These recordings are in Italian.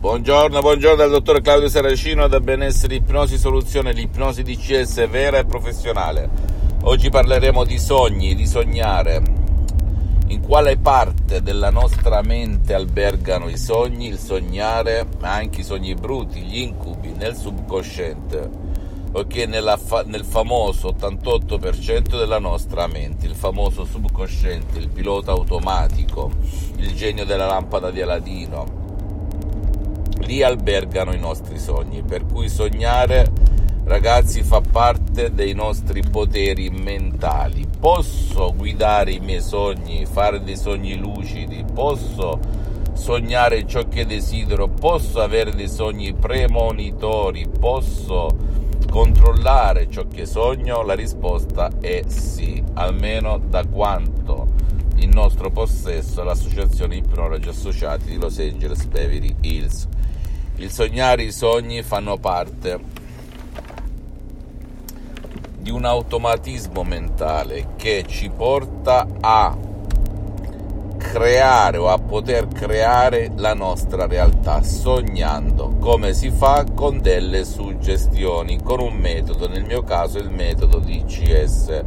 Buongiorno, buongiorno dal dottor Claudio Saracino da Benessere Ipnosi Soluzione, l'ipnosi DCS vera e professionale. Oggi parleremo di sogni, di sognare. In quale parte della nostra mente albergano i sogni, il sognare, ma anche i sogni brutti, gli incubi, nel subconsciente, ok? Fa- nel famoso 88% della nostra mente, il famoso subconsciente, il pilota automatico, il genio della lampada di Aladino lì albergano i nostri sogni, per cui sognare ragazzi fa parte dei nostri poteri mentali. Posso guidare i miei sogni, fare dei sogni lucidi, posso sognare ciò che desidero, posso avere dei sogni premonitori, posso controllare ciò che sogno? La risposta è sì, almeno da quanto in nostro possesso l'associazione Ipnologi Associati di Los Angeles Beverly Hills. Il sognare i sogni fanno parte di un automatismo mentale che ci porta a creare o a poter creare la nostra realtà sognando come si fa con delle suggestioni con un metodo nel mio caso il metodo DCS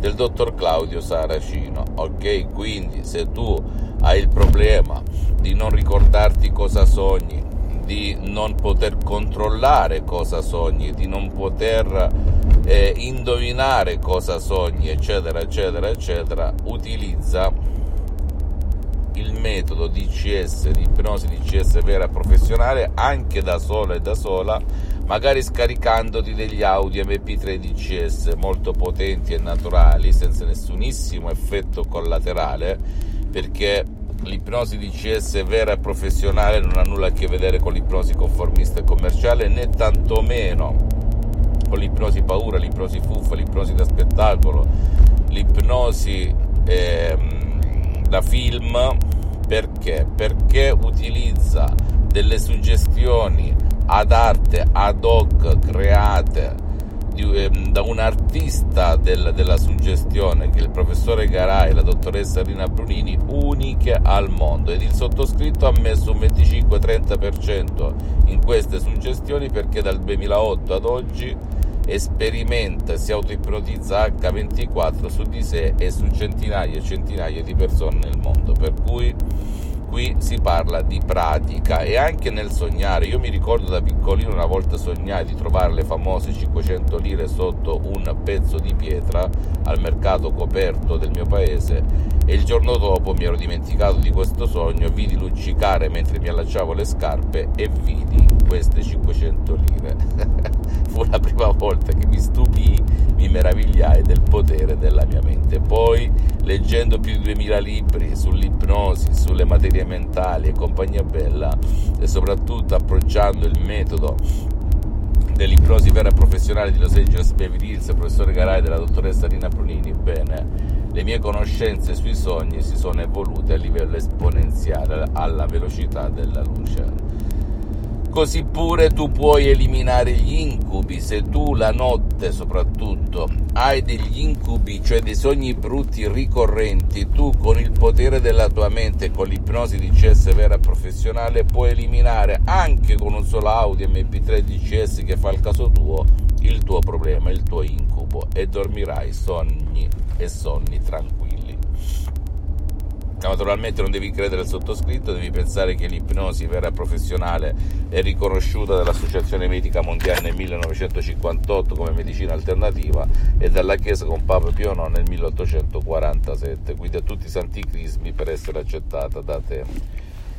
del dottor Claudio Saracino. Ok quindi se tu hai il problema di non ricordarti cosa sogni di non poter controllare cosa sogni, di non poter eh, indovinare cosa sogni, eccetera, eccetera, eccetera, utilizza il metodo DCS, di ipnosi DCS vera professionale, anche da sola e da sola, magari scaricandoti degli audio MP3 DCS molto potenti e naturali, senza nessunissimo effetto collaterale, perché l'ipnosi DCS vera e professionale non ha nulla a che vedere con l'ipnosi conformista e commerciale né tantomeno con l'ipnosi paura, l'ipnosi fuffa, l'ipnosi da spettacolo, l'ipnosi eh, da film perché? Perché utilizza delle suggestioni ad arte, ad hoc, create di, eh, da un artista del, della suggestione che il professore Garai e la dottoressa Rina Brunini uniche al mondo. Ed il sottoscritto ha messo un 25-30% in queste suggestioni perché dal 2008 ad oggi esperimenta si autoipnotizza H24 su di sé e su centinaia e centinaia di persone nel mondo. Per cui qui si parla di pratica e anche nel sognare. Io mi ricordo da piccolino una volta sognai di trovare le famose 500 lire sotto un pezzo di pietra al mercato coperto del mio paese e il giorno dopo mi ero dimenticato di questo sogno, vidi luccicare mentre mi allacciavo le scarpe e vidi queste 500 lire. Fu la prima volta che mi stupì, mi meravigliai del potere della mia mente. Poi, leggendo più di 2000 libri sull'ipnosi, sulle materie mentali e compagnia bella e soprattutto approcciando il metodo dell'ipnosi vera professionale di Los Angeles Beverly Hills, professore Garai della dottoressa Rina Brunini, bene, le mie conoscenze sui sogni si sono evolute a livello esponenziale alla velocità della luce. Così pure tu puoi eliminare gli incubi se tu la notte soprattutto hai degli incubi, cioè dei sogni brutti ricorrenti, tu con il potere della tua mente, con l'ipnosi DCS vera professionale, puoi eliminare anche con un solo audio MP3 DCS che fa il caso tuo il tuo problema, il tuo incubo e dormirai sogni e sonni tranquilli. Naturalmente non devi credere al sottoscritto, devi pensare che l'ipnosi vera professionale è riconosciuta dall'Associazione Medica Mondiale nel 1958 come medicina alternativa e dalla Chiesa con Papa Pio IX nel 1847, quindi a tutti i santi crismi per essere accettata da te.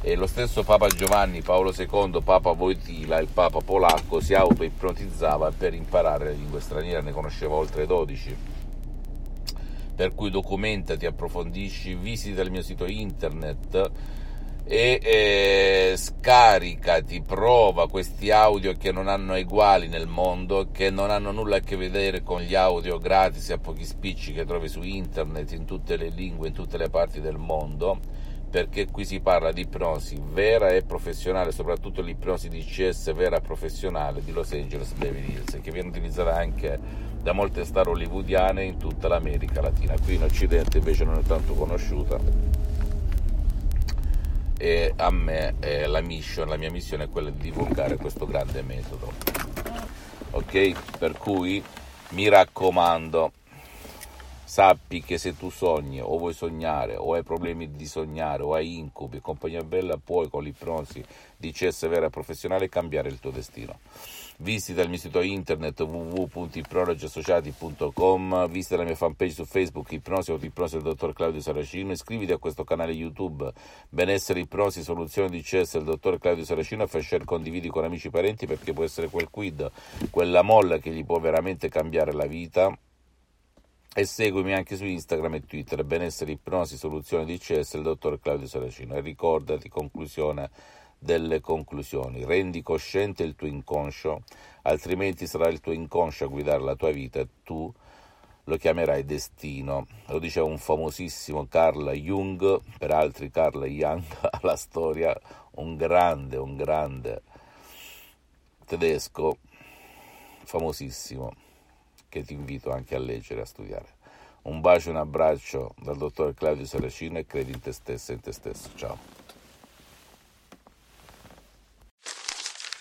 E lo stesso Papa Giovanni Paolo II, Papa Wojtyla, il Papa polacco, si auto-ipnotizzava per imparare le lingue straniere, ne conosceva oltre 12 per cui documentati, approfondisci, visita il mio sito internet e eh, scaricati, prova questi audio che non hanno eguali nel mondo, che non hanno nulla a che vedere con gli audio gratis a pochi spicci che trovi su internet in tutte le lingue, in tutte le parti del mondo perché qui si parla di ipnosi vera e professionale, soprattutto l'ipnosi di CS vera e professionale di Los Angeles Beverly Hills, che viene utilizzata anche da molte star hollywoodiane in tutta l'America Latina. Qui in Occidente invece non è tanto conosciuta. e a me eh, la mission, la mia missione è quella di divulgare questo grande metodo. Ok? Per cui mi raccomando, sappi che se tu sogni o vuoi sognare o hai problemi di sognare o hai incubi, compagnia bella, puoi con l'ipnosi di CS vera professionale cambiare il tuo destino. Visita il mio sito internet www.ipnologiassociati.com, visita la mia fanpage su Facebook Ipnosi o Ipnosi del dottor Claudio Saracino, iscriviti a questo canale YouTube. Benessere Ipnosi Soluzione di CS del dottor Claudio Saracino e share condividi con amici e parenti perché può essere quel quid, quella molla che gli può veramente cambiare la vita. E seguimi anche su Instagram e Twitter Benessere Ipnosi Soluzione di CS del dottor Claudio Saracino. E ricordati conclusione delle conclusioni. Rendi cosciente il tuo inconscio, altrimenti sarà il tuo inconscio a guidare la tua vita e tu lo chiamerai destino. Lo dice un famosissimo Carl Jung, per altri Carl Jung, alla storia, un grande, un grande tedesco famosissimo che ti invito anche a leggere e a studiare. Un bacio e un abbraccio dal dottor Claudio Saracino e credi in te stesso e in te stesso. Ciao.